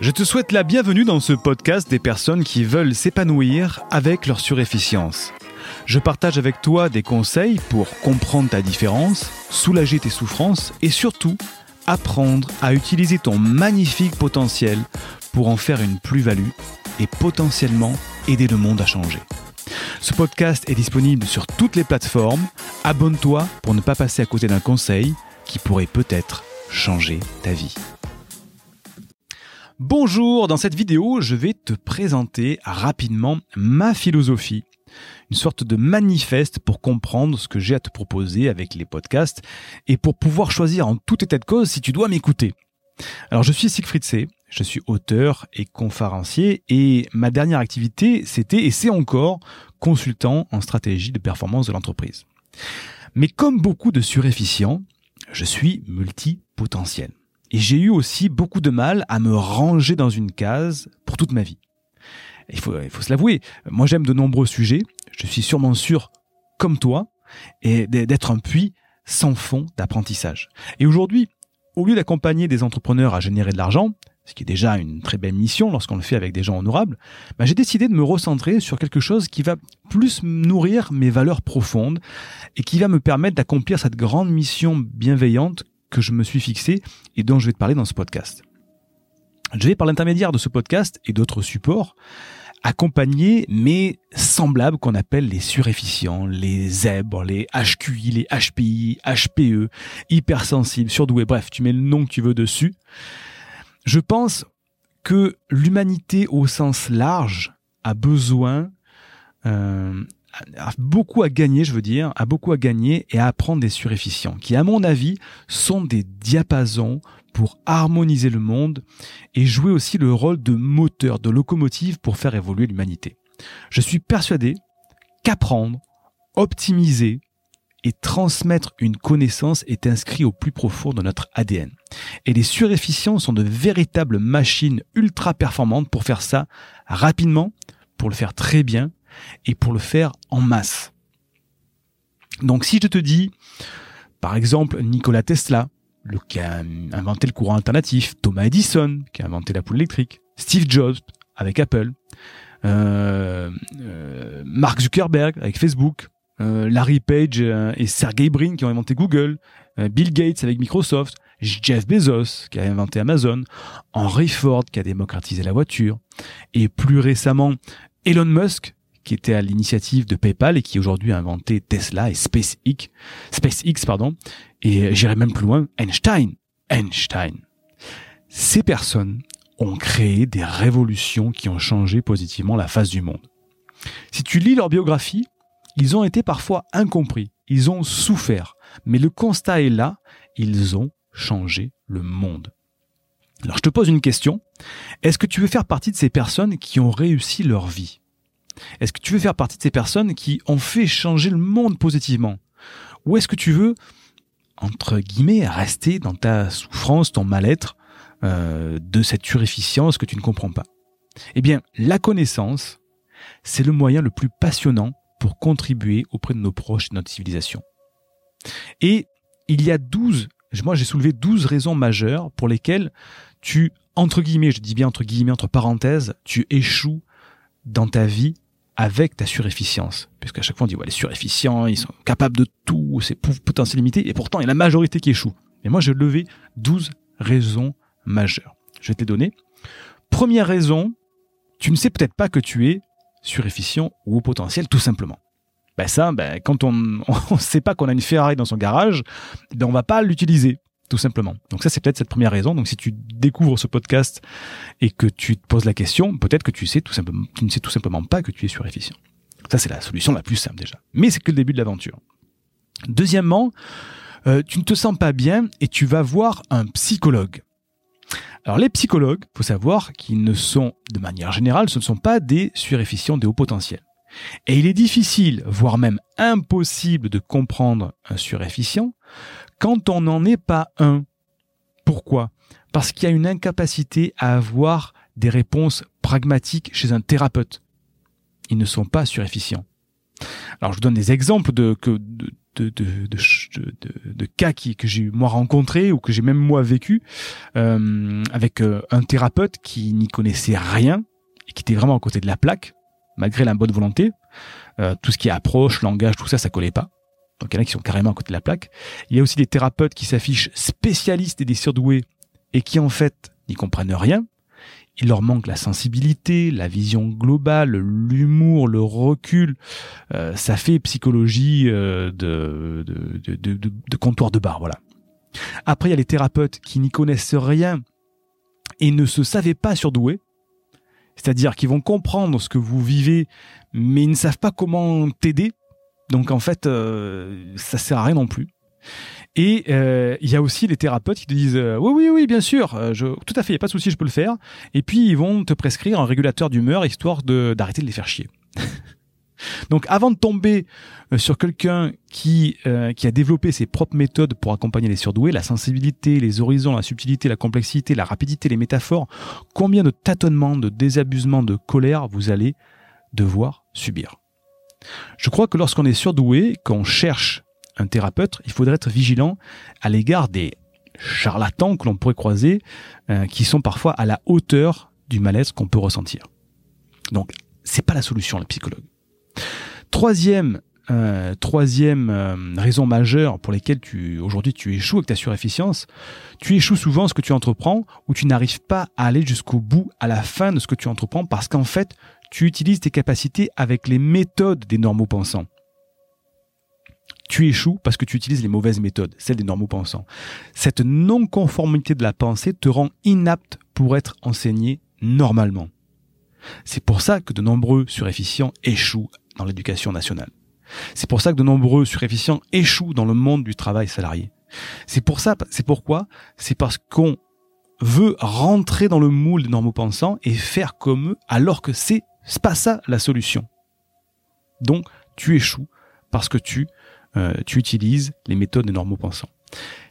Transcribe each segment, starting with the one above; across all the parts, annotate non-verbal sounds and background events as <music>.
Je te souhaite la bienvenue dans ce podcast des personnes qui veulent s'épanouir avec leur surefficience. Je partage avec toi des conseils pour comprendre ta différence, soulager tes souffrances et surtout apprendre à utiliser ton magnifique potentiel pour en faire une plus-value et potentiellement aider le monde à changer. Ce podcast est disponible sur toutes les plateformes. Abonne-toi pour ne pas passer à côté d'un conseil qui pourrait peut-être changer ta vie. Bonjour, dans cette vidéo, je vais te présenter rapidement ma philosophie, une sorte de manifeste pour comprendre ce que j'ai à te proposer avec les podcasts et pour pouvoir choisir en tout état de cause si tu dois m'écouter. Alors je suis Siegfried C, je suis auteur et conférencier et ma dernière activité c'était et c'est encore consultant en stratégie de performance de l'entreprise. Mais comme beaucoup de surefficients, je suis multipotentiel. Et j'ai eu aussi beaucoup de mal à me ranger dans une case pour toute ma vie. Il faut, il faut se l'avouer, moi j'aime de nombreux sujets, je suis sûrement sûr, comme toi, et d'être un puits sans fond d'apprentissage. Et aujourd'hui, au lieu d'accompagner des entrepreneurs à générer de l'argent, ce qui est déjà une très belle mission lorsqu'on le fait avec des gens honorables, bah j'ai décidé de me recentrer sur quelque chose qui va plus nourrir mes valeurs profondes et qui va me permettre d'accomplir cette grande mission bienveillante que je me suis fixé et dont je vais te parler dans ce podcast. Je vais par l'intermédiaire de ce podcast et d'autres supports accompagner mes semblables qu'on appelle les surefficients, les zèbres, les HQI, les HPI, HPE, hypersensibles, surdoués, bref, tu mets le nom que tu veux dessus. Je pense que l'humanité au sens large a besoin euh, a beaucoup à gagner, je veux dire, a beaucoup à gagner et à apprendre des surefficients, qui, à mon avis, sont des diapasons pour harmoniser le monde et jouer aussi le rôle de moteur, de locomotive pour faire évoluer l'humanité. Je suis persuadé qu'apprendre, optimiser et transmettre une connaissance est inscrit au plus profond de notre ADN. Et les surefficients sont de véritables machines ultra performantes pour faire ça rapidement, pour le faire très bien et pour le faire en masse. Donc si je te dis, par exemple, Nikola Tesla, qui a inventé le courant alternatif, Thomas Edison, qui a inventé la poule électrique, Steve Jobs avec Apple, euh, euh, Mark Zuckerberg avec Facebook, euh, Larry Page et Sergey Brin qui ont inventé Google, Bill Gates avec Microsoft, Jeff Bezos qui a inventé Amazon, Henry Ford qui a démocratisé la voiture, et plus récemment Elon Musk qui était à l'initiative de PayPal et qui aujourd'hui a inventé Tesla et SpaceX, SpaceX pardon, et j'irai même plus loin, Einstein, Einstein. Ces personnes ont créé des révolutions qui ont changé positivement la face du monde. Si tu lis leur biographie, ils ont été parfois incompris, ils ont souffert, mais le constat est là, ils ont changé le monde. Alors je te pose une question, est-ce que tu veux faire partie de ces personnes qui ont réussi leur vie? Est-ce que tu veux faire partie de ces personnes qui ont fait changer le monde positivement Ou est-ce que tu veux, entre guillemets, rester dans ta souffrance, ton mal-être, euh, de cette purification que tu ne comprends pas? Eh bien, la connaissance, c'est le moyen le plus passionnant pour contribuer auprès de nos proches et de notre civilisation. Et il y a 12, moi j'ai soulevé 12 raisons majeures pour lesquelles tu, entre guillemets, je dis bien entre guillemets, entre parenthèses, tu échoues dans ta vie avec ta surefficience. Puisqu'à chaque fois on dit, ouais, les surefficients, ils sont capables de tout, c'est potentiel limité, et pourtant il y a la majorité qui échoue. Et moi j'ai levé 12 raisons majeures. Je vais te les donner. Première raison, tu ne sais peut-être pas que tu es surefficient ou au potentiel, tout simplement. Ben ça, ben, quand on <laughs> ne sait pas qu'on a une Ferrari dans son garage, ben on va pas l'utiliser tout simplement. Donc ça, c'est peut-être cette première raison. Donc si tu découvres ce podcast et que tu te poses la question, peut-être que tu sais tout simplement, tu ne sais tout simplement pas que tu es surefficient. Ça, c'est la solution la plus simple déjà. Mais c'est que le début de l'aventure. Deuxièmement, euh, tu ne te sens pas bien et tu vas voir un psychologue. Alors les psychologues, faut savoir qu'ils ne sont, de manière générale, ce ne sont pas des surefficients des hauts potentiels. Et il est difficile, voire même impossible de comprendre un surefficient quand on n'en est pas un. Pourquoi? Parce qu'il y a une incapacité à avoir des réponses pragmatiques chez un thérapeute. Ils ne sont pas surefficients. Alors je vous donne des exemples de, cas que j'ai moi rencontré ou que j'ai même moi vécu euh, avec euh, un thérapeute qui n'y connaissait rien et qui était vraiment à côté de la plaque, malgré la bonne volonté. Euh, tout ce qui est approche, langage, tout ça, ça collait pas. Donc il y en a qui sont carrément à côté de la plaque. Il y a aussi des thérapeutes qui s'affichent spécialistes et des surdoués et qui en fait n'y comprennent rien. Il leur manque la sensibilité, la vision globale, l'humour, le recul. Euh, ça fait psychologie euh, de, de, comptoir de bar, voilà. Après, il y a les thérapeutes qui n'y connaissent rien et ne se savaient pas surdoués. C'est-à-dire qu'ils vont comprendre ce que vous vivez, mais ils ne savent pas comment t'aider. Donc en fait, euh, ça sert à rien non plus. Et euh, il y a aussi les thérapeutes qui te disent euh, oui oui oui bien sûr, tout à fait, il y a pas de souci, je peux le faire. Et puis ils vont te prescrire un régulateur d'humeur histoire d'arrêter de les faire chier. <laughs> Donc avant de tomber sur quelqu'un qui, qui a développé ses propres méthodes pour accompagner les surdoués, la sensibilité, les horizons, la subtilité, la complexité, la rapidité, les métaphores, combien de tâtonnements, de désabusements, de colère vous allez devoir subir? Je crois que lorsqu'on est surdoué, qu'on cherche un thérapeute, il faudrait être vigilant à l'égard des charlatans que l'on pourrait croiser, euh, qui sont parfois à la hauteur du malaise qu'on peut ressentir. Donc, c'est pas la solution, le psychologue. Troisième, euh, troisième euh, raison majeure pour laquelle tu aujourd'hui tu échoues avec ta surefficience, tu échoues souvent ce que tu entreprends ou tu n'arrives pas à aller jusqu'au bout, à la fin de ce que tu entreprends, parce qu'en fait, tu utilises tes capacités avec les méthodes des normaux pensants tu échoues parce que tu utilises les mauvaises méthodes, celles des normaux pensants. Cette non-conformité de la pensée te rend inapte pour être enseigné normalement. C'est pour ça que de nombreux surefficients échouent dans l'éducation nationale. C'est pour ça que de nombreux surefficients échouent dans le monde du travail salarié. C'est pour ça, c'est pourquoi, c'est parce qu'on veut rentrer dans le moule des normaux pensants et faire comme eux, alors que c'est pas ça la solution. Donc, tu échoues parce que tu euh, tu utilises les méthodes des normaux pensants.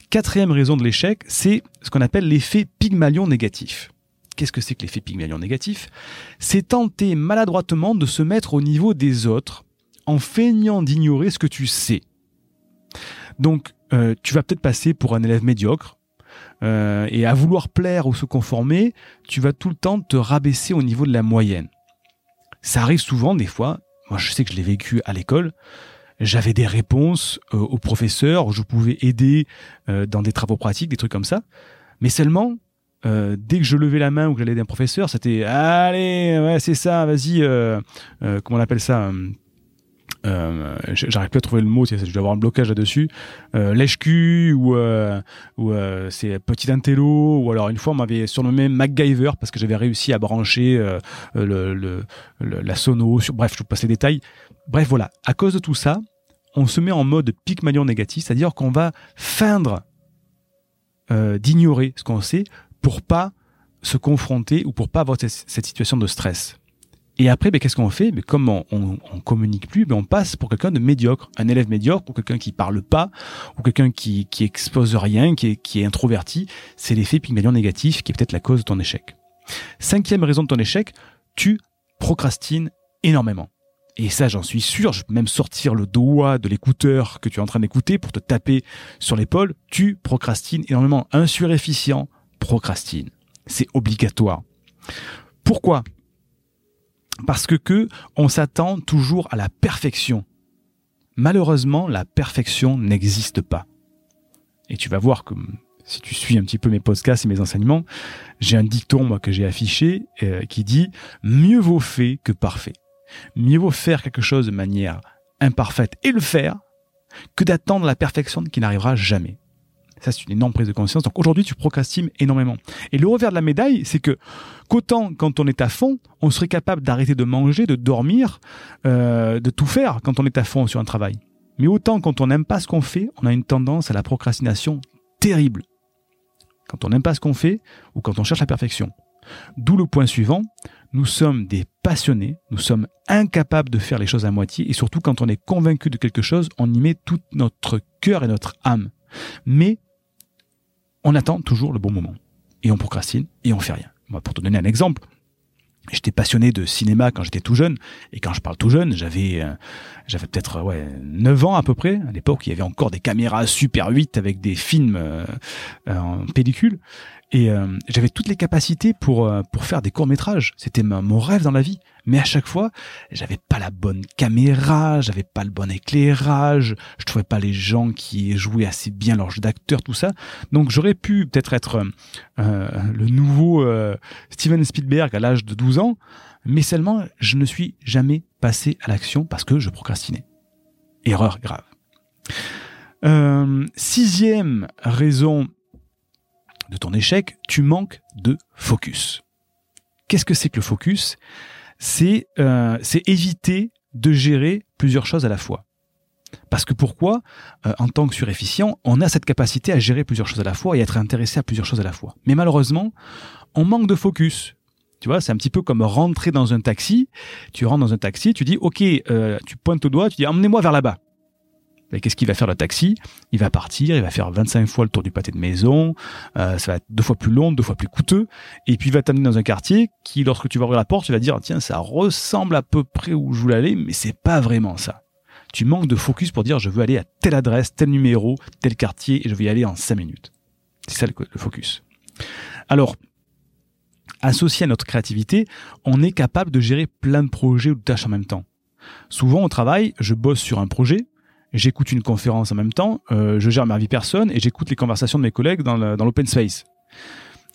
Quatrième raison de l'échec, c'est ce qu'on appelle l'effet Pygmalion négatif. Qu'est-ce que c'est que l'effet Pygmalion négatif? C'est tenter maladroitement de se mettre au niveau des autres en feignant d'ignorer ce que tu sais. Donc, euh, tu vas peut-être passer pour un élève médiocre, euh, et à vouloir plaire ou se conformer, tu vas tout le temps te rabaisser au niveau de la moyenne. Ça arrive souvent, des fois, moi je sais que je l'ai vécu à l'école, j'avais des réponses euh, aux professeurs, je pouvais aider dans des travaux pratiques, des trucs comme ça. Mais seulement, euh, dès que je levais la main ou que j'allais aider un professeur, c'était allez, ouais, c'est ça, vas-y, comment on appelle ça euh, j'arrive plus à trouver le mot, je dois avoir un blocage là-dessus. Euh, Lèche-cul ou, ou c'est petit intello ou alors une fois on m'avait surnommé MacGyver parce que j'avais réussi à brancher le, le, la sono. Sur, bref, je vous passe les détails. Bref, voilà. À cause de tout ça, on se met en mode Pygmalion négatif, c'est-à-dire qu'on va feindre euh, d'ignorer ce qu'on sait pour pas se confronter ou pour pas avoir cette situation de stress. Et après, ben, qu'est-ce qu'on fait? Ben, Comme on, on, communique plus, ben, on passe pour quelqu'un de médiocre, un élève médiocre, ou quelqu'un qui parle pas, ou quelqu'un qui, qui expose rien, qui est, qui est introverti. C'est l'effet Pygmalion négatif qui est peut-être la cause de ton échec. Cinquième raison de ton échec, tu procrastines énormément. Et ça, j'en suis sûr, je peux même sortir le doigt de l'écouteur que tu es en train d'écouter pour te taper sur l'épaule. Tu procrastines énormément. Un surefficient procrastine. C'est obligatoire. Pourquoi? Parce que, que on s'attend toujours à la perfection. Malheureusement, la perfection n'existe pas. Et tu vas voir que si tu suis un petit peu mes podcasts et mes enseignements, j'ai un dicton moi que j'ai affiché euh, qui dit mieux vaut fait que parfait. Mieux vaut faire quelque chose de manière imparfaite et le faire que d'attendre la perfection qui n'arrivera jamais. Ça, c'est une énorme prise de conscience. Donc aujourd'hui, tu procrastines énormément. Et le revers de la médaille, c'est que qu'autant quand on est à fond, on serait capable d'arrêter de manger, de dormir, euh, de tout faire quand on est à fond sur un travail. Mais autant quand on n'aime pas ce qu'on fait, on a une tendance à la procrastination terrible. Quand on n'aime pas ce qu'on fait ou quand on cherche la perfection. D'où le point suivant, nous sommes des passionnés, nous sommes incapables de faire les choses à moitié, et surtout quand on est convaincu de quelque chose, on y met tout notre cœur et notre âme. Mais on attend toujours le bon moment. Et on procrastine et on fait rien. pour te donner un exemple, J'étais passionné de cinéma quand j'étais tout jeune. Et quand je parle tout jeune, j'avais euh, j'avais peut-être ouais, 9 ans à peu près. À l'époque, il y avait encore des caméras Super 8 avec des films euh, en pellicule. Et euh, j'avais toutes les capacités pour euh, pour faire des courts métrages. C'était mon rêve dans la vie. Mais à chaque fois, j'avais pas la bonne caméra, j'avais pas le bon éclairage, je trouvais pas les gens qui jouaient assez bien leur jeu d'acteur, tout ça. Donc j'aurais pu peut-être être, euh, le nouveau Steven Spielberg à l'âge de 12 ans, mais seulement je ne suis jamais passé à l'action parce que je procrastinais. Erreur grave. sixième raison de ton échec, tu manques de focus. Qu'est-ce que c'est que le focus? C'est euh, éviter de gérer plusieurs choses à la fois. Parce que pourquoi? Euh, En tant que surefficient, on a cette capacité à gérer plusieurs choses à la fois et à être intéressé à plusieurs choses à la fois. Mais malheureusement, on manque de focus. Tu vois, c'est un petit peu comme rentrer dans un taxi. Tu rentres dans un taxi, tu dis, OK, euh, tu pointes au doigt, tu dis, emmenez-moi vers là-bas qu'est-ce qu'il va faire le taxi? Il va partir, il va faire 25 fois le tour du pâté de maison, euh, ça va être deux fois plus long, deux fois plus coûteux, et puis il va t'amener dans un quartier qui, lorsque tu vas ouvrir la porte, tu vas dire tiens, ça ressemble à peu près où je voulais aller, mais c'est pas vraiment ça. Tu manques de focus pour dire je veux aller à telle adresse, tel numéro, tel quartier, et je vais y aller en 5 minutes. C'est ça le, le focus. Alors, associé à notre créativité, on est capable de gérer plein de projets ou de tâches en même temps. Souvent au travail, je bosse sur un projet, j'écoute une conférence en même temps, euh, je gère ma vie personne et j'écoute les conversations de mes collègues dans l'open space.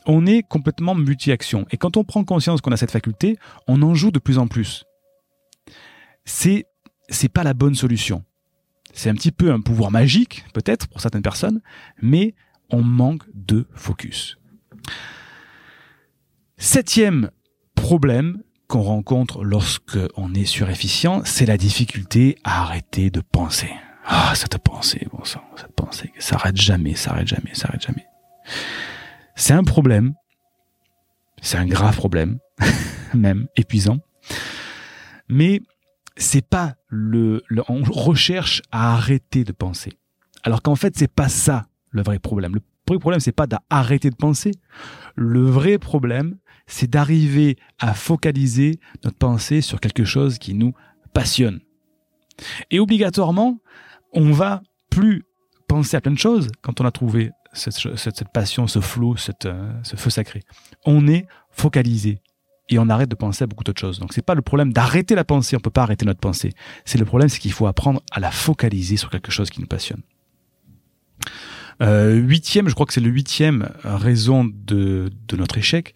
On est complètement multi-action. Et quand on prend conscience qu'on a cette faculté, on en joue de plus en plus. C'est, c'est pas la bonne solution. C'est un petit peu un pouvoir magique, peut-être, pour certaines personnes, mais on manque de focus. Septième problème, qu'on rencontre lorsque on est surefficient, c'est la difficulté à arrêter de penser. Ah, cette pensée, bon sang, cette pensée, ça arrête jamais, ça arrête jamais, ça arrête jamais. C'est un problème. C'est un grave problème, <laughs> même épuisant. Mais c'est pas le, on recherche à arrêter de penser. Alors qu'en fait, c'est pas ça le vrai problème. Le vrai problème, c'est pas d'arrêter de penser. Le vrai problème, c'est d'arriver à focaliser notre pensée sur quelque chose qui nous passionne. Et obligatoirement, on va plus penser à plein de choses quand on a trouvé cette, passion, ce flot, euh, ce feu sacré. On est focalisé et on arrête de penser à beaucoup d'autres choses. Donc c'est pas le problème d'arrêter la pensée, on peut pas arrêter notre pensée. C'est le problème, c'est qu'il faut apprendre à la focaliser sur quelque chose qui nous passionne. Euh, huitième, je crois que c'est le huitième raison de, de notre échec,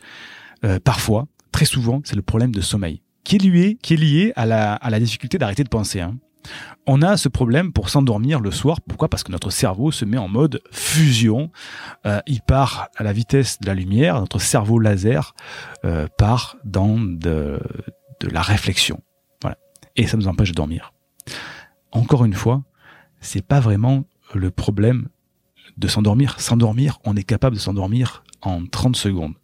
euh, parfois, très souvent, c'est le problème de sommeil, qui est lié, qui est lié à, la, à la difficulté d'arrêter de penser. Hein. On a ce problème pour s'endormir le soir. Pourquoi? Parce que notre cerveau se met en mode fusion. Euh, il part à la vitesse de la lumière. Notre cerveau laser euh, part dans de, de la réflexion. Voilà. Et ça nous empêche de dormir. Encore une fois, c'est pas vraiment le problème de s'endormir. S'endormir, on est capable de s'endormir en 30 secondes.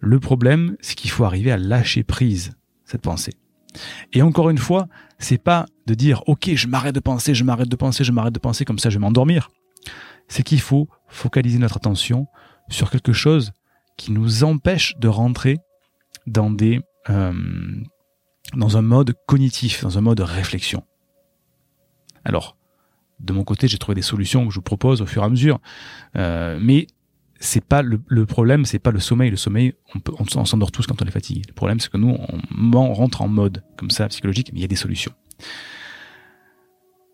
Le problème, c'est qu'il faut arriver à lâcher prise cette pensée. Et encore une fois, c'est pas de dire OK, je m'arrête de penser, je m'arrête de penser, je m'arrête de penser comme ça je vais m'endormir. C'est qu'il faut focaliser notre attention sur quelque chose qui nous empêche de rentrer dans des euh, dans un mode cognitif, dans un mode réflexion. Alors, de mon côté, j'ai trouvé des solutions que je vous propose au fur et à mesure, euh, mais c'est pas le, le problème, c'est pas le sommeil. Le sommeil, on, peut, on, s'endort tous quand on est fatigué. Le problème, c'est que nous, on, rentre en mode comme ça psychologique, mais il y a des solutions.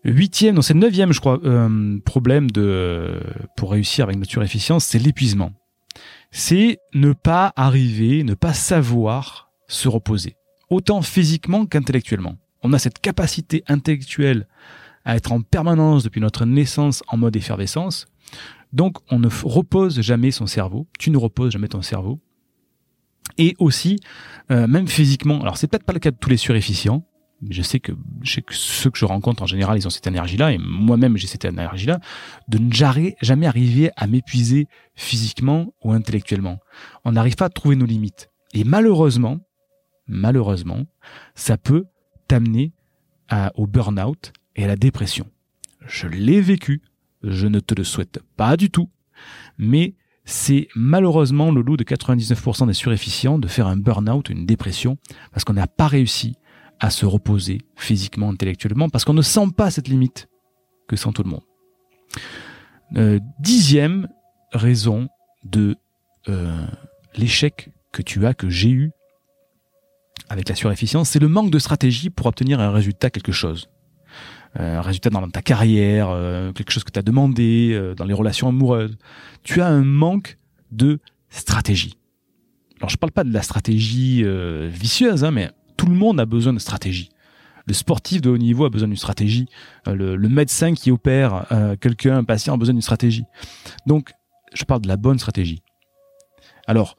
Huitième, non, c'est neuvième, je crois, euh, problème de pour réussir avec notre efficience, c'est l'épuisement. C'est ne pas arriver, ne pas savoir se reposer, autant physiquement qu'intellectuellement. On a cette capacité intellectuelle à être en permanence depuis notre naissance en mode effervescence, donc on ne repose jamais son cerveau, tu ne reposes jamais ton cerveau. Et aussi, euh, même physiquement, alors c'est peut-être pas le cas de tous les surefficients, mais je sais que, ceux que je rencontre en général, ils ont cette énergie-là, et moi-même j'ai cette énergie-là, de ne jamais arriver à m'épuiser physiquement ou intellectuellement. On n'arrive pas à trouver nos limites. Et malheureusement, malheureusement, ça peut t'amener au burn-out et à la dépression. Je l'ai vécu, je ne te le souhaite pas du tout, mais c'est malheureusement le lot de 99% des surefficients de faire un burn-out, une dépression, parce qu'on n'a pas réussi à se reposer physiquement, intellectuellement, parce qu'on ne sent pas cette limite que sent tout le monde. Euh, dixième raison de euh, l'échec que tu as, que j'ai eu avec la surefficience, c'est le manque de stratégie pour obtenir un résultat, quelque chose. Euh, un résultat dans ta carrière, euh, quelque chose que tu as demandé, euh, dans les relations amoureuses. Tu as un manque de stratégie. Alors je parle pas de la stratégie vicieuse, hein, mais tout le monde a besoin de stratégie. Le sportif de haut niveau a besoin d'une stratégie. Le, le, médecin qui opère quelqu'un, un patient, a besoin d'une stratégie. Donc, je parle de la bonne stratégie. Alors,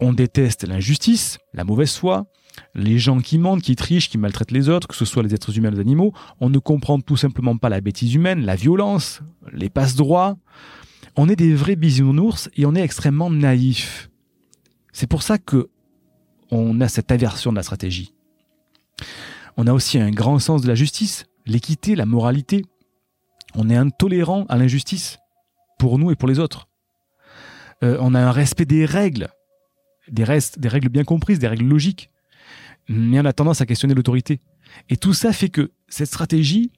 on déteste l'injustice, la mauvaise foi, les gens qui mentent, qui trichent, qui maltraitent les autres, que ce soit les êtres humains ou les animaux, on ne comprend tout simplement pas la bêtise humaine, la violence, les passe-droits. On est des vrais bisounours et on est extrêmement naïfs. C'est pour ça que on a cette aversion de la stratégie. On a aussi un grand sens de la justice, l'équité, la moralité. On est intolérant à l'injustice, pour nous et pour les autres. Euh, on a un respect des règles, des, restes, des règles bien comprises, des règles logiques mais on a tendance à questionner l'autorité. Et tout ça fait que cette stratégie,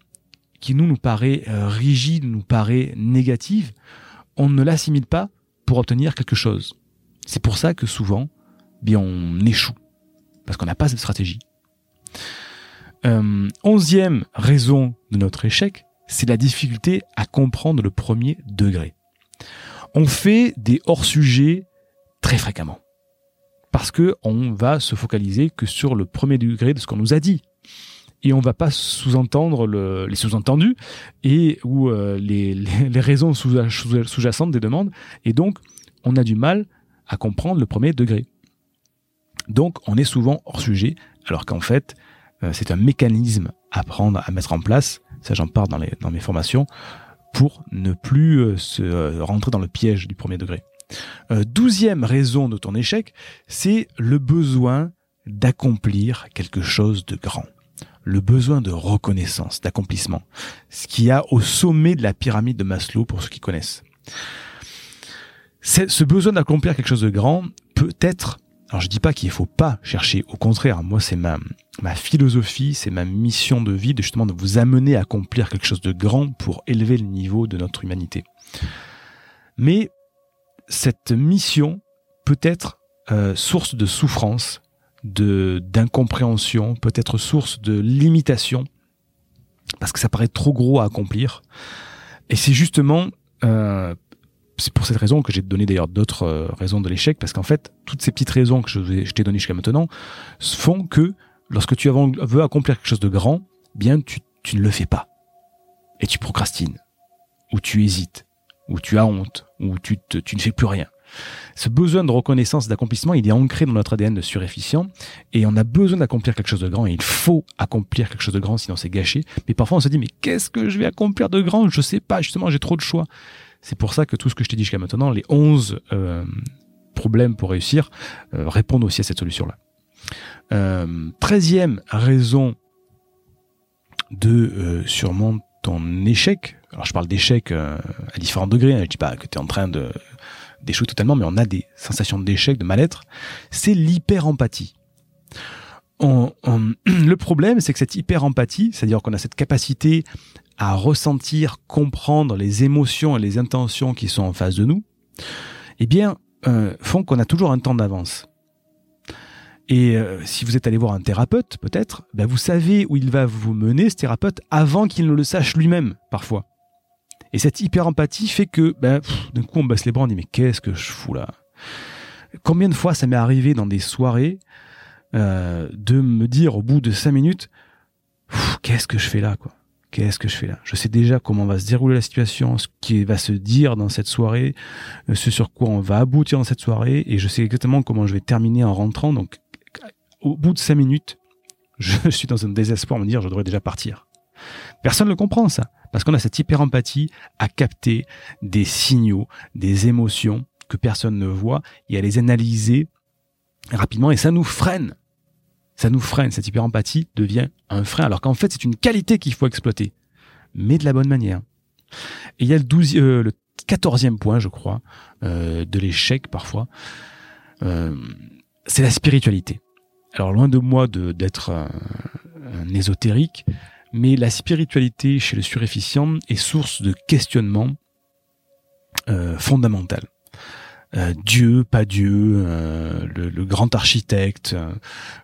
qui nous nous paraît euh, rigide, nous paraît négative, on ne l'assimile pas pour obtenir quelque chose. C'est pour ça que souvent, bien on échoue, parce qu'on n'a pas cette stratégie. Euh, onzième raison de notre échec, c'est la difficulté à comprendre le premier degré. On fait des hors-sujets très fréquemment parce que on va se focaliser que sur le premier degré de ce qu'on nous a dit et on va pas sous-entendre les sous-entendus et ou euh, les, les, raisons sous-jacentes des demandes et donc on a du mal à comprendre le premier degré. Donc on est souvent hors sujet alors qu'en fait euh, c'est un mécanisme à prendre à mettre en place, ça j'en parle dans, les, dans mes formations pour ne plus euh, se rentrer dans le piège du premier degré. Euh, douzième raison de ton échec, c'est le besoin d'accomplir quelque chose de grand. Le besoin de reconnaissance, d'accomplissement. Ce qu'il y a au sommet de la pyramide de Maslow pour ceux qui connaissent. Ce besoin d'accomplir quelque chose de grand peut être alors je dis pas qu'il faut pas chercher, au contraire, moi c'est ma, ma philosophie, c'est ma mission de vie de justement de vous amener à accomplir quelque chose de grand pour élever le niveau de notre humanité. Mais cette mission peut être euh, source de souffrance, de d'incompréhension, peut être source de limitation, parce que ça paraît trop gros à accomplir. Et c'est justement euh, c'est pour cette raison que j'ai donné d'ailleurs d'autres euh, raisons de l'échec, parce qu'en fait, toutes ces petites raisons que je, je t'ai données jusqu'à maintenant font que lorsque tu veux accomplir quelque chose de grand, bien tu, tu ne le fais pas. Et tu procrastines. Ou tu hésites où tu as honte, où tu, tu ne fais plus rien. Ce besoin de reconnaissance, d'accomplissement, il est ancré dans notre ADN de surefficient et on a besoin d'accomplir quelque chose de grand et il faut accomplir quelque chose de grand sinon c'est gâché. Mais parfois on se dit mais qu'est-ce que je vais accomplir de grand? Je sais pas, justement j'ai trop de choix. C'est pour ça que tout ce que je t'ai dit jusqu'à maintenant, les 11 euh, problèmes pour réussir, euh, répondent aussi à cette solution-là. Euh, treizième raison de euh, surmonter ton échec, alors je parle d'échec euh, à différents degrés, hein, je dis pas que tu es en train de d'échouer totalement, mais on a des sensations d'échec, de mal-être, c'est l'hyper-empathie. <clears throat> le problème, c'est que cette hyper-empathie, c'est-à-dire qu'on a cette capacité à ressentir, comprendre les émotions et les intentions qui sont en face de nous, eh bien, euh, font qu'on a toujours un temps d'avance. Et euh, si vous êtes allé voir un thérapeute, peut-être, ben vous savez où il va vous mener, ce thérapeute, avant qu'il ne le sache lui-même, parfois. Et cette hyper-empathie fait que, ben, d'un coup, on baisse les bras, on dit, mais qu'est-ce que je fous là? Combien de fois ça m'est arrivé dans des soirées euh, de me dire au bout de cinq minutes, qu'est-ce que je fais là, quoi? Qu'est-ce que je fais là? Je sais déjà comment va se dérouler la situation, ce qui va se dire dans cette soirée, euh, ce sur quoi on va aboutir dans cette soirée, et je sais exactement comment je vais terminer en rentrant. Donc au bout de cinq minutes, je <laughs> suis dans un désespoir, me dire je devrais déjà partir. Personne ne comprend ça, parce qu'on a cette hyper empathie à capter des signaux, des émotions que personne ne voit et à les analyser rapidement et ça nous freine. Ça nous freine, cette hyper empathie devient un frein, alors qu'en fait c'est une qualité qu'il faut exploiter, mais de la bonne manière. Et il y a le, 12, euh, le quatorzième point, je crois, euh, de l'échec parfois, euh, c'est la spiritualité. Alors loin de moi d'être un, un, ésotérique, mais la spiritualité chez le surefficient est source de questionnement euh, fondamental. Euh, Dieu, pas Dieu, euh, le, grand architecte, euh,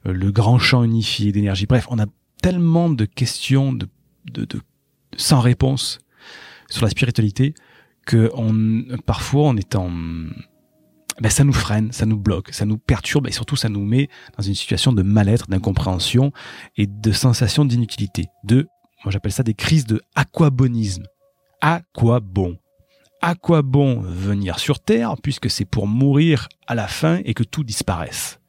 le grand champ unifié d'énergie. Bref, on a tellement de questions de, sans réponse sur la spiritualité que on, parfois on est en ben, ça nous freine, ça nous bloque, ça nous perturbe et surtout ça nous met dans une situation de mal-être, d'incompréhension et de sensation d'inutilité. De, moi j'appelle ça des crises de aquabonisme. À quoi bon À quoi bon venir sur Terre puisque c'est pour mourir à la fin et que tout disparaisse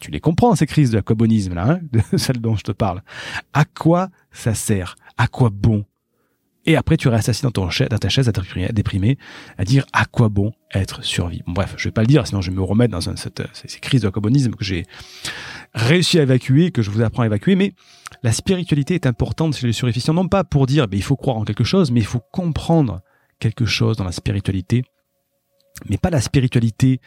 Tu les comprends ces crises de aquabonisme là, hein <laughs> celles dont je te parle. À quoi ça sert? À quoi bon et après, tu restes assis dans, ton dans ta chaise à déprimé, à dire à quoi bon être survie? Bon, bref, je vais pas le dire, sinon je vais me remettre dans cette, ces crises de communisme que j'ai réussi à évacuer, que je vous apprends à évacuer. Mais la spiritualité est importante chez les suréficients, non pas pour dire, ben, il faut croire en quelque chose, mais il faut comprendre quelque chose dans la spiritualité mais pas la spiritualité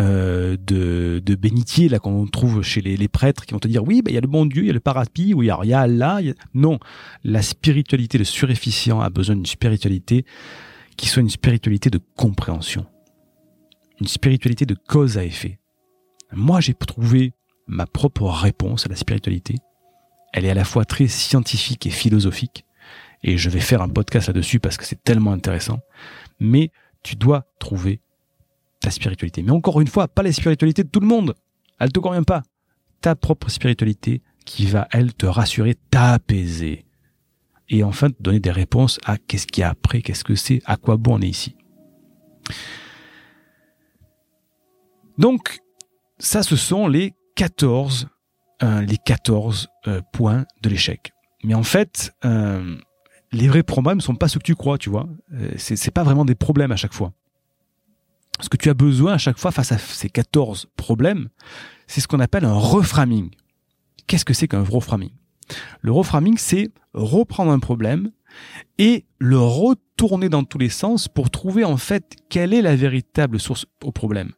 euh, de, de bénitier là qu'on trouve chez les, les, prêtres qui vont te dire oui, il y a le bon Dieu, il y a le paradis, ou il y a, Allah. Non, la spiritualité, le suréficient a besoin d'une spiritualité qui soit une spiritualité de compréhension, une spiritualité de cause à effet. Moi, j'ai trouvé ma propre réponse à la spiritualité. Elle est à la fois très scientifique et philosophique, et je vais faire un podcast là-dessus parce que c'est tellement intéressant. Mais tu dois trouver spiritualité. Mais encore une fois, pas la spiritualité de tout le monde. Elle te convient pas. Ta propre spiritualité qui va, elle, te rassurer, t'apaiser. Et enfin, te donner des réponses à qu'est-ce qu'il y a après, qu'est-ce que c'est, à quoi bon on est ici. Donc, ça, ce sont les 14, euh, les 14 euh, points de l'échec. Mais en fait, euh, les vrais problèmes ne sont pas ceux que tu crois, tu vois. C'est pas vraiment des problèmes à chaque fois. Ce que tu as besoin à chaque fois face à ces 14 problèmes, c'est ce qu'on appelle un reframing. Qu'est-ce que c'est qu'un reframing? Le reframing, c'est reprendre un problème et le retourner dans tous les sens pour trouver en fait quelle est la véritable source au problème.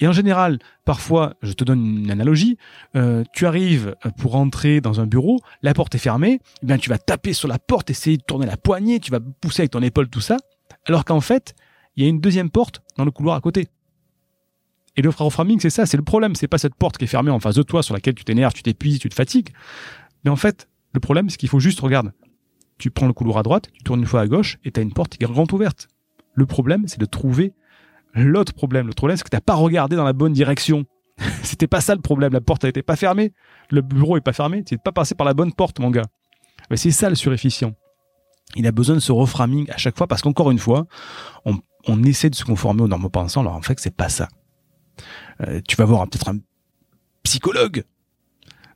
Et en général, parfois, je te donne une analogie, euh, tu arrives pour entrer dans un bureau, la porte est fermée, eh bien tu vas taper sur la porte, essayer de tourner la poignée, tu vas pousser avec ton épaule tout ça, alors qu'en fait, il y a une deuxième porte dans le couloir à côté. Et le framing, c'est ça, c'est le problème. C'est pas cette porte qui est fermée en face de toi, sur laquelle tu t'énerves, tu t'épuises, tu te fatigues. Mais en fait, le problème, c'est qu'il faut juste, regarde, tu prends le couloir à droite, tu tournes une fois à gauche, et tu as une porte qui est grande ouverte. Le problème, c'est de trouver l'autre problème. Le problème, c'est que t'as pas regardé dans la bonne direction. <laughs> C'était pas ça le problème. La porte, elle était pas fermée. Le bureau est pas fermé. Tu n'es pas passé par la bonne porte, mon gars. Mais c'est ça le surefficient. Il a besoin de ce reframing à chaque fois parce qu'encore une fois, on, on essaie de se conformer aux normes pensants, alors en fait, c'est pas ça. Euh, tu vas voir peut-être un psychologue,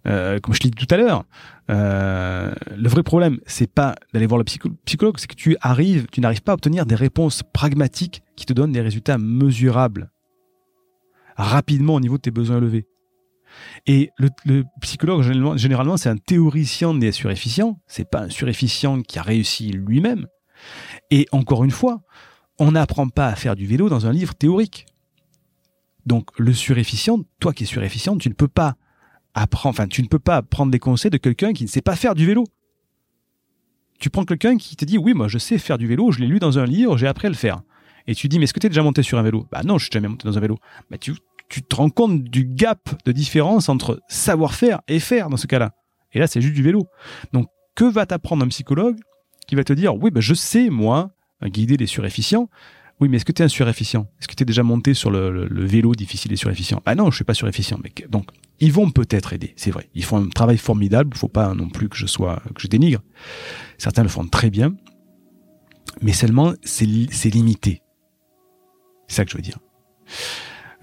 euh, comme je l'ai dit tout à l'heure. Euh, le vrai problème, c'est pas d'aller voir le psychologue, c'est que tu arrives, tu n'arrives pas à obtenir des réponses pragmatiques qui te donnent des résultats mesurables rapidement au niveau de tes besoins élevés. Et le, psychologue, généralement, généralement c'est un théoricien des surefficients. C'est pas un surefficient qui a réussi lui-même. Et encore une fois, on n'apprend pas à faire du vélo dans un livre théorique. Donc le surefficient, toi qui es surefficient, tu ne peux pas apprendre, enfin tu ne peux pas prendre des conseils de quelqu'un qui ne sait pas faire du vélo. Tu prends quelqu'un qui te dit oui moi je sais faire du vélo, je l'ai lu dans un livre, j'ai appris à le faire. Et tu dis mais est-ce que tu es déjà monté sur un vélo? Bah non, je suis jamais monté dans un vélo. Bah tu, te rends compte du gap de différence entre savoir faire et faire dans ce cas-là. Et là c'est juste du vélo. Donc que va t'apprendre un psychologue qui va te dire oui bah je sais moi guider les surefficients. Oui, mais est-ce que tu es un surefficient? Est-ce que tu es déjà monté sur le, vélo difficile et surefficient? Ah non, je suis pas surefficient. Mais donc, ils vont peut-être aider, c'est vrai. Ils font un travail formidable. Il faut pas non plus que je sois que je dénigre. Certains le font très bien, mais seulement c'est limité. C'est ça que je veux dire.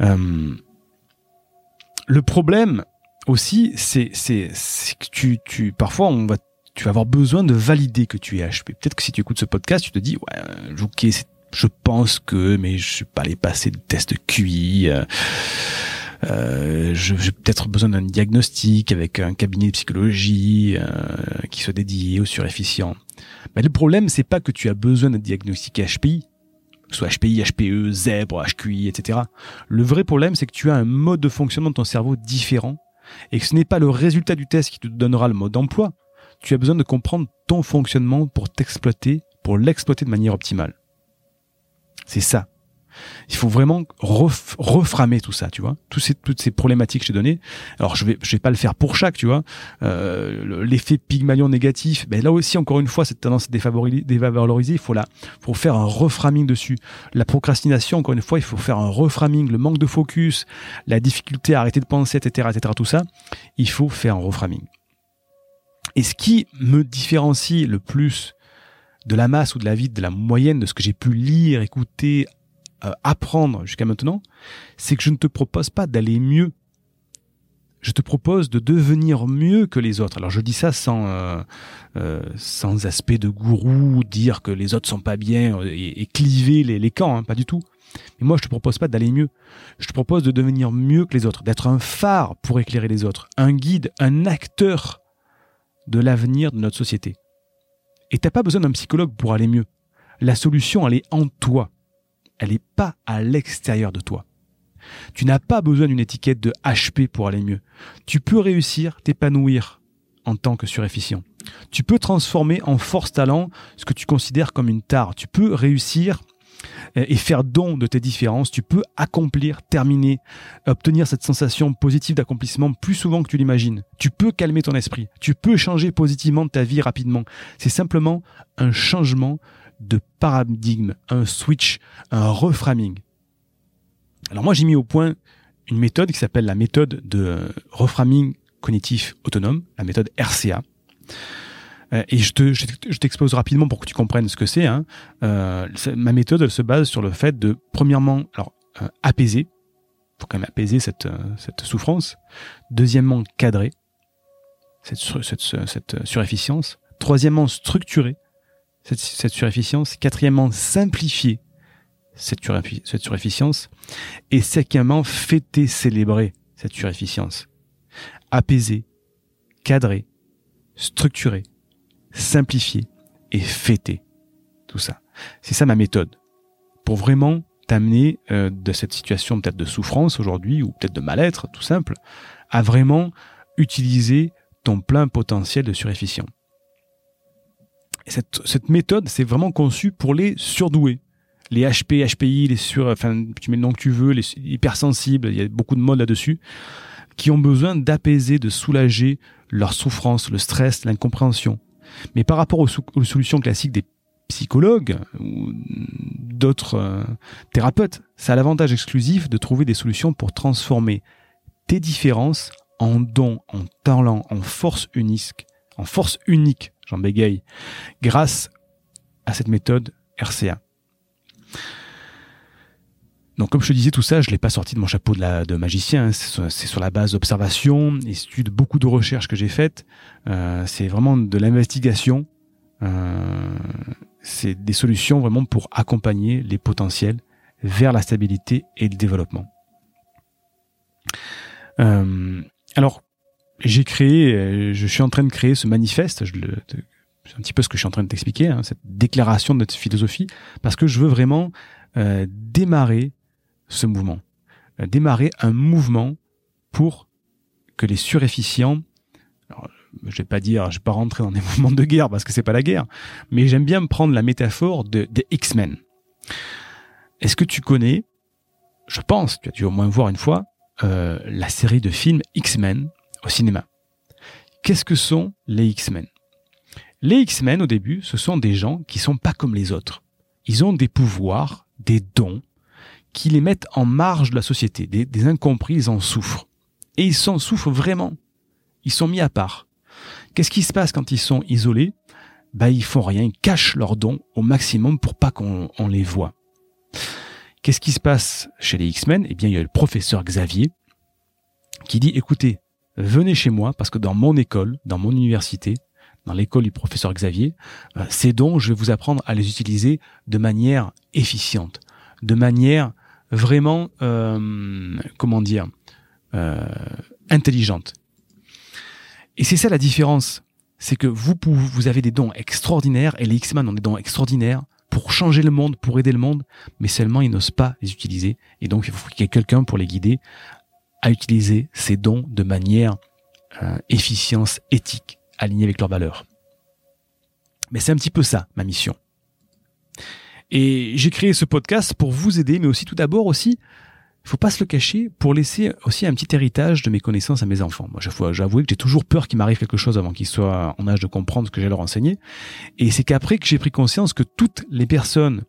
Euh, le problème aussi, c'est que tu, tu parfois on va tu vas avoir besoin de valider que tu es HP. Peut-être que si tu écoutes ce podcast, tu te dis, ouais, ok, je pense que, mais je suis pas allé passer de test QI. Euh, euh, j'ai peut-être besoin d'un diagnostic avec un cabinet de psychologie euh, qui soit dédié au surefficient. Mais le problème, c'est pas que tu as besoin d'un diagnostic HPI, soit HPI, HPE, zèbre, HQI, etc. Le vrai problème, c'est que tu as un mode de fonctionnement de ton cerveau différent et que ce n'est pas le résultat du test qui te donnera le mode d'emploi. Tu as besoin de comprendre ton fonctionnement pour t'exploiter, pour l'exploiter de manière optimale. C'est ça il faut vraiment reframer tout ça, tu vois. Toutes ces, problématiques que je t'ai données. Alors je vais, je vais pas le faire pour chaque, tu vois. Euh, L'effet Pygmalion négatif, ben là aussi encore une fois cette tendance à dévaloriser, il faut là, faut faire un reframing dessus. La procrastination, encore une fois, il faut faire un reframing. Le manque de focus, la difficulté à arrêter de penser, etc., etc. Tout ça, il faut faire un reframing. Et ce qui me différencie le plus de la masse ou de la vie, de la moyenne de ce que j'ai pu lire, écouter, euh, apprendre jusqu'à maintenant, c'est que je ne te propose pas d'aller mieux. Je te propose de devenir mieux que les autres. Alors je dis ça sans euh, euh, sans aspect de gourou, dire que les autres sont pas bien et, cliver les, les camps, hein, pas du tout. Mais moi je te propose pas d'aller mieux. Je te propose de devenir mieux que les autres, d'être un phare pour éclairer les autres, un guide, un acteur de l'avenir de notre société. Et t'as pas besoin d'un psychologue pour aller mieux. La solution, elle est en toi elle n'est pas à l'extérieur de toi. Tu n'as pas besoin d'une étiquette de HP pour aller mieux. Tu peux réussir, t'épanouir en tant que surefficient. Tu peux transformer en force talent ce que tu considères comme une tare. Tu peux réussir et faire don de tes différences. Tu peux accomplir, terminer, obtenir cette sensation positive d'accomplissement plus souvent que tu l'imagines. Tu peux calmer ton esprit. Tu peux changer positivement ta vie rapidement. C'est simplement un changement de paradigme, un switch, un reframing. Alors moi j'ai mis au point une méthode qui s'appelle la méthode de reframing cognitif autonome, la méthode RCA. Euh, et je, te, je t'expose rapidement pour que tu comprennes ce que c'est. Hein. Euh, ma méthode se base sur le fait de, premièrement, alors euh, apaiser, faut quand même apaiser cette, cette souffrance. Deuxièmement, cadrer cette, cette, cette surefficience. Troisièmement, structurer cette, cette surefficience. Quatrièmement, simplifier cette, cette surefficience. Et cinquièmement, fêter, célébrer cette surefficience. Apaiser, cadrer, structurer, simplifier et fêter. Tout ça. C'est ça ma méthode. Pour vraiment t'amener euh, de cette situation peut-être de souffrance aujourd'hui ou peut-être de mal-être, tout simple, à vraiment utiliser ton plein potentiel de surefficient cette, cette méthode, c'est vraiment conçu pour les surdoués. Les HP, HPI, les sur, enfin, tu mets le nom que tu veux, les hypersensibles, il y a beaucoup de modes là-dessus, qui ont besoin d'apaiser, de soulager leur souffrance, le stress, l'incompréhension. Mais par rapport aux, solutions classiques des psychologues ou d'autres euh, thérapeutes, ça a l'avantage exclusif de trouver des solutions pour transformer tes différences en dons, en talents, en force unique, en force unique j'en bégaye, grâce à cette méthode RCA. Donc comme je te disais, tout ça, je l'ai pas sorti de mon chapeau de, magicien, hein. c'est sur, la base d'observations, études, beaucoup de recherches que j'ai faites, euh, c'est vraiment de l'investigation, euh, c'est des solutions vraiment pour accompagner les potentiels vers la stabilité et le développement. Euh, alors, j'ai créé, euh, je suis en train de créer ce manifeste. Je le, c'est un petit peu ce que je suis en train de t'expliquer, hein, cette déclaration de notre philosophie, parce que je veux vraiment euh, démarrer ce mouvement, euh, démarrer un mouvement pour que les surefficients, alors, je vais pas dire, je vais pas rentrer dans des <laughs> mouvements de guerre parce que c'est pas la guerre, mais j'aime bien prendre la métaphore de, des X-Men. Est-ce que tu connais, je pense, tu as dû au moins voir une fois, euh, la série de films X-Men au cinéma? Qu'est-ce que sont les X-Men? Les X-Men, au début, ce sont des gens qui sont pas comme les autres. Ils ont des pouvoirs, des dons, qui les mettent en marge de la société. Des, incompris, ils en souffrent. Et ils s'en souffrent vraiment. Ils sont mis à part. Qu'est-ce qui se passe quand ils sont isolés? Bah, ils font rien, ils cachent leurs dons au maximum pour pas qu'on les voit. Qu'est-ce qui se passe chez les X-Men? Eh bien, il y a le professeur Xavier qui dit, écoutez, venez chez moi parce que dans mon école, dans mon université, dans l'école du professeur Xavier, euh, ces dons, je vais vous apprendre à les utiliser de manière efficiente, de manière vraiment, euh, comment dire, euh, intelligente. Et c'est ça la différence. C'est que vous, vous avez des dons extraordinaires et les X-Men ont des dons extraordinaires pour changer le monde, pour aider le monde, mais seulement ils n'osent pas les utiliser. Et donc il faut qu'il y ait quelqu'un pour les guider à utiliser ces dons de manière euh, efficience éthique, alignée avec leurs valeurs. Mais c'est un petit peu ça, ma mission. Et j'ai créé ce podcast pour vous aider, mais aussi tout d'abord aussi, faut pas se le cacher, pour laisser aussi un petit héritage de mes connaissances à mes enfants. Moi, j'avoue que j'ai toujours peur qu'il m'arrive quelque chose avant qu'ils soient en âge de comprendre ce que j'ai leur enseigné. Et c'est qu'après que j'ai pris conscience que toutes les personnes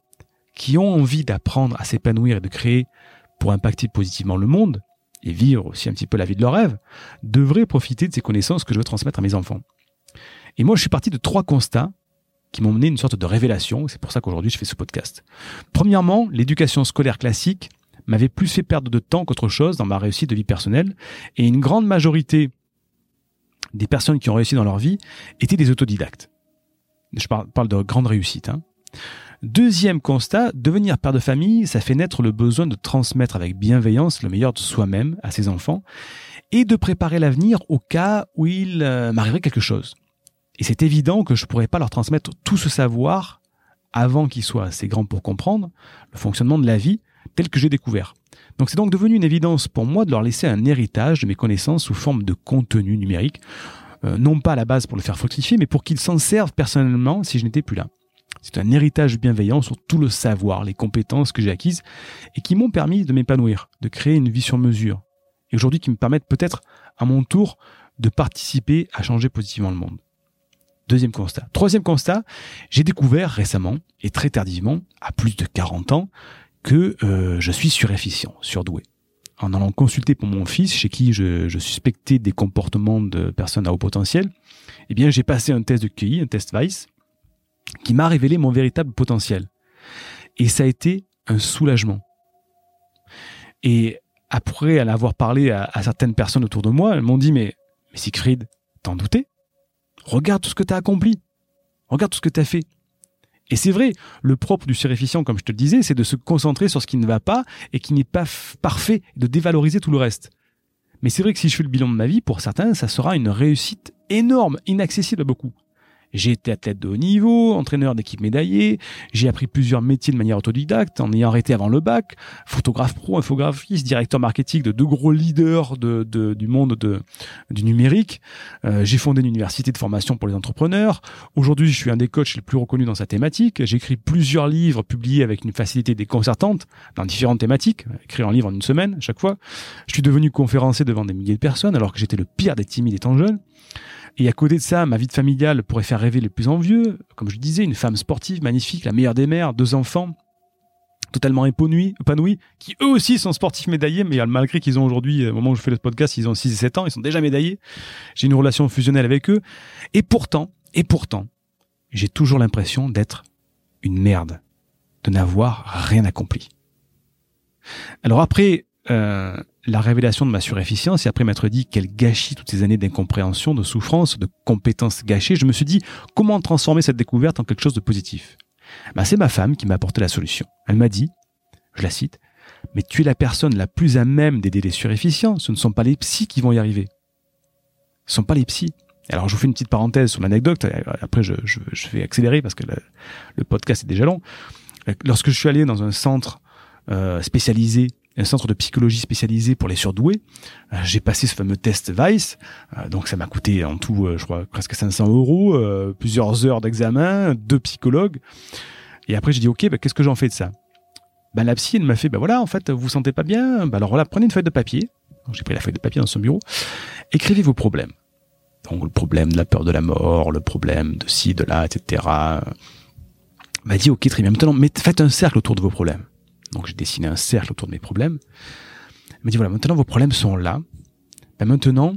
qui ont envie d'apprendre à s'épanouir et de créer pour impacter positivement le monde, et vivre aussi un petit peu la vie de leur rêve, devraient profiter de ces connaissances que je veux transmettre à mes enfants. Et moi, je suis parti de trois constats qui m'ont mené une sorte de révélation. C'est pour ça qu'aujourd'hui, je fais ce podcast. Premièrement, l'éducation scolaire classique m'avait plus fait perdre de temps qu'autre chose dans ma réussite de vie personnelle. Et une grande majorité des personnes qui ont réussi dans leur vie étaient des autodidactes. Je parle, de grande réussite. Hein. Deuxième constat, devenir père de famille, ça fait naître le besoin de transmettre avec bienveillance le meilleur de soi-même à ses enfants et de préparer l'avenir au cas où il euh, m'arriverait quelque chose. Et c'est évident que je ne pourrais pas leur transmettre tout ce savoir avant qu'ils soient assez grands pour comprendre le fonctionnement de la vie tel que j'ai découvert. Donc c'est donc devenu une évidence pour moi de leur laisser un héritage de mes connaissances sous forme de contenu numérique, euh, non pas à la base pour le faire fructifier, mais pour qu'ils s'en servent personnellement si je n'étais plus là. C'est un héritage bienveillant sur tout le savoir, les compétences que j'ai acquises et qui m'ont permis de m'épanouir, de créer une vie sur mesure. Et aujourd'hui qui me permettent peut-être à mon tour de participer à changer positivement le monde. Deuxième constat. Troisième constat, j'ai découvert récemment et très tardivement, à plus de 40 ans, que euh, je suis surefficient, surdoué. En allant consulter pour mon fils, chez qui je, suspectais des comportements de personnes à haut potentiel, eh bien j'ai passé un test de QI, un test Vice, qui m'a révélé mon véritable potentiel. Et ça a été un soulagement. Et après à l'avoir parlé à, certaines personnes autour de moi, elles m'ont dit mais, mais Siegfried, t'en doutais? Regarde tout ce que t'as accompli. Regarde tout ce que t'as fait. Et c'est vrai, le propre du suréficient, comme je te le disais, c'est de se concentrer sur ce qui ne va pas et qui n'est pas parfait, de dévaloriser tout le reste. Mais c'est vrai que si je fais le bilan de ma vie, pour certains, ça sera une réussite énorme, inaccessible à beaucoup. J'ai été athlète de haut niveau, entraîneur d'équipe médaillée, j'ai appris plusieurs métiers de manière autodidacte en ayant arrêté avant le bac, photographe pro, infographiste, directeur marketing de deux gros leaders de, du monde de, du numérique. Euh, j'ai fondé une université de formation pour les entrepreneurs. Aujourd'hui, je suis un des coachs les plus reconnus dans sa thématique. J'écris plusieurs livres publiés avec une facilité déconcertante dans différentes thématiques, écrire un livre en une semaine à chaque fois. Je suis devenu conférencier devant des milliers de personnes alors que j'étais le pire des timides étant jeune. Et à côté de ça, ma vie de familiale pourrait faire rêver les plus envieux. Comme je disais, une femme sportive, magnifique, la meilleure des mères, deux enfants, totalement épanouis, épanouis qui eux aussi sont sportifs médaillés, mais malgré qu'ils ont aujourd'hui, au moment où je fais le podcast, ils ont 6 et 7 ans, ils sont déjà médaillés. J'ai une relation fusionnelle avec eux. Et pourtant, et pourtant, j'ai toujours l'impression d'être une merde, de n'avoir rien accompli. Alors après, euh, la révélation de ma surefficience et après m'être dit quel gâchis toutes ces années d'incompréhension, de souffrance, de compétences gâchées, je me suis dit comment transformer cette découverte en quelque chose de positif? Ben, c'est ma femme qui m'a apporté la solution. Elle m'a dit, je la cite, mais tu es la personne la plus à même d'aider les surefficients, ce ne sont pas les psys qui vont y arriver. Ce ne sont pas les psys. Alors je vous fais une petite parenthèse sur l'anecdote, après je, vais accélérer parce que le, podcast est déjà long. Lorsque je suis allé dans un centre euh, spécialisé un centre de psychologie spécialisé pour les surdoués. Euh, j'ai passé ce fameux test Vice, euh, donc ça m'a coûté en tout, euh, je crois, presque 500 euros, plusieurs heures d'examen, deux psychologues. Et après, j'ai dit, ok, bah, qu'est-ce que j'en fais de ça? Bah, La psy, elle m'a fait, bah voilà, en fait, vous vous sentez pas bien, bah alors voilà, prenez une feuille de papier. J'ai pris la feuille de papier dans son bureau. Écrivez vos problèmes. Donc le problème de la peur de la mort, le problème de ci, de là, etc. M'a dit, ok, très bien. Maintenant, faites un cercle autour de vos problèmes. Donc j'ai dessiné un cercle autour de mes problèmes. Il m'a dit voilà, maintenant vos problèmes sont là. Ben maintenant,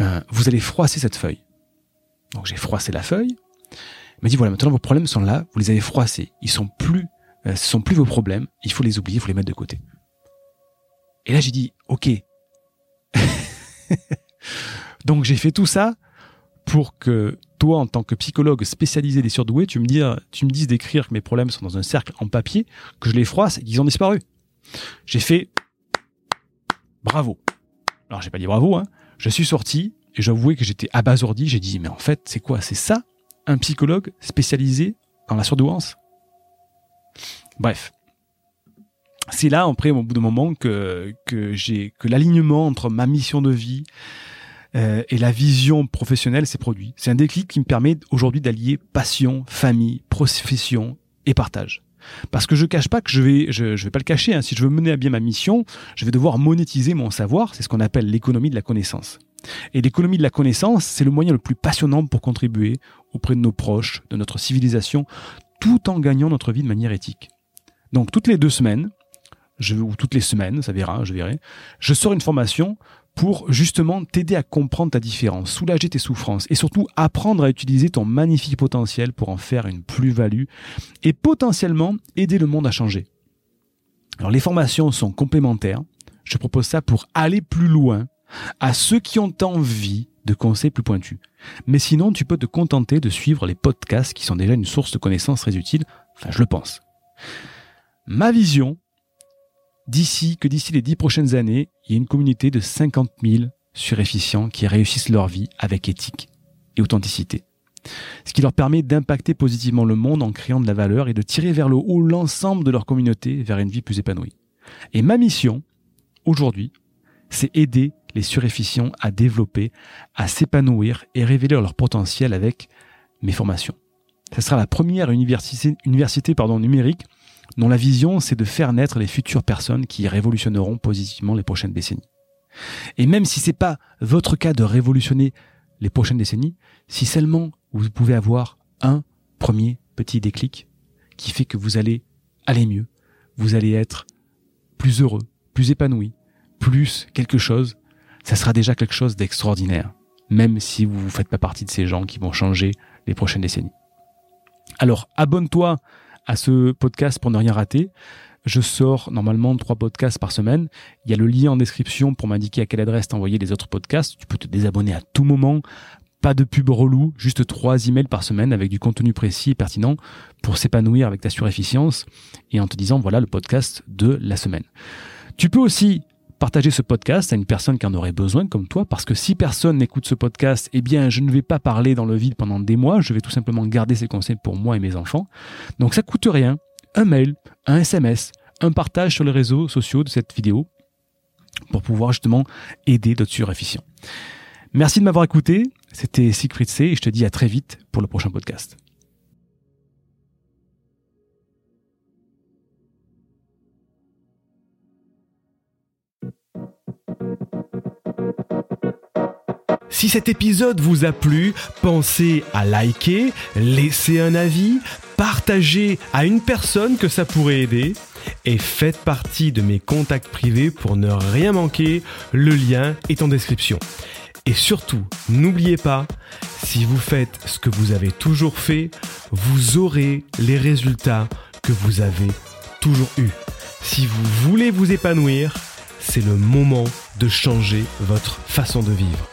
euh, vous allez froisser cette feuille. Donc j'ai froissé la feuille. Il m'a dit voilà, maintenant vos problèmes sont là, vous les avez froissés. Ils sont plus, euh, ce sont plus vos problèmes. Il faut les oublier, il faut les mettre de côté. Et là j'ai dit ok. <laughs> Donc j'ai fait tout ça pour que toi, en tant que psychologue spécialisé des surdoués, tu me, dis, tu me dises d'écrire que mes problèmes sont dans un cercle en papier, que je les froisse et qu'ils ont disparu. J'ai fait bravo. Alors j'ai pas dit bravo, hein. Je suis sorti et j'avouais que j'étais abasourdi. J'ai dit, mais en fait, c'est quoi? C'est ça un psychologue spécialisé dans la surdouance? Bref. C'est là, après, au bout d'un moment, que, que j'ai que l'alignement entre ma mission de vie euh, et la vision professionnelle s'est produit. C'est un déclic qui me permet aujourd'hui d'allier passion, famille, profession et partage. Parce que je cache pas que je vais, je vais pas le cacher. Hein. Si je veux mener à bien ma mission, je vais devoir monétiser mon savoir. C'est ce qu'on appelle l'économie de la connaissance. Et l'économie de la connaissance, c'est le moyen le plus passionnant pour contribuer auprès de nos proches, de notre civilisation, tout en gagnant notre vie de manière éthique. Donc toutes les deux semaines, je, ou toutes les semaines, ça verra, je verrai, je sors une formation pour justement t'aider à comprendre ta différence, soulager tes souffrances et surtout apprendre à utiliser ton magnifique potentiel pour en faire une plus-value et potentiellement aider le monde à changer. Alors les formations sont complémentaires. Je propose ça pour aller plus loin à ceux qui ont envie de conseils plus pointus. Mais sinon, tu peux te contenter de suivre les podcasts qui sont déjà une source de connaissances très utile. Enfin, je le pense. Ma vision, d'ici que d'ici les dix prochaines années, il y ait une communauté de 50 000 surefficients qui réussissent leur vie avec éthique et authenticité. Ce qui leur permet d'impacter positivement le monde en créant de la valeur et de tirer vers le haut l'ensemble de leur communauté vers une vie plus épanouie. Et ma mission, aujourd'hui, c'est aider les surefficients à développer, à s'épanouir et révéler leur potentiel avec mes formations. Ce sera la première université, numérique dont la vision c'est de faire naître les futures personnes qui révolutionneront positivement les prochaines décennies. Et même si c'est pas votre cas de révolutionner les prochaines décennies, si seulement vous pouvez avoir un premier petit déclic qui fait que vous allez aller mieux, vous allez être plus heureux, plus épanoui, plus quelque chose, ça sera déjà quelque chose d'extraordinaire, même si vous ne faites pas partie de ces gens qui vont changer les prochaines décennies. Alors, abonne-toi à ce podcast pour ne rien rater. Je sors normalement trois podcasts par semaine. Il y a le lien en description pour m'indiquer à quelle adresse t'envoyer les autres podcasts. Tu peux te désabonner à tout moment. Pas de pub relou, juste trois emails par semaine avec du contenu précis et pertinent pour s'épanouir avec ta surefficience et en te disant voilà le podcast de la semaine. Tu peux aussi partager ce podcast à une personne qui en aurait besoin comme toi, parce que si personne n'écoute ce podcast, eh bien, je ne vais pas parler dans le vide pendant des mois, je vais tout simplement garder ces conseils pour moi et mes enfants. Donc ça coûte rien, un mail, un SMS, un partage sur les réseaux sociaux de cette vidéo pour pouvoir justement aider d'autres surefficients. Merci de m'avoir écouté, c'était Siegfried C et je te dis à très vite pour le prochain podcast. Si cet épisode vous a plu, pensez à liker, laisser un avis, partager à une personne que ça pourrait aider et faites partie de mes contacts privés pour ne rien manquer. Le lien est en description. Et surtout, n'oubliez pas, si vous faites ce que vous avez toujours fait, vous aurez les résultats que vous avez toujours eus. Si vous voulez vous épanouir, c'est le moment de changer votre façon de vivre.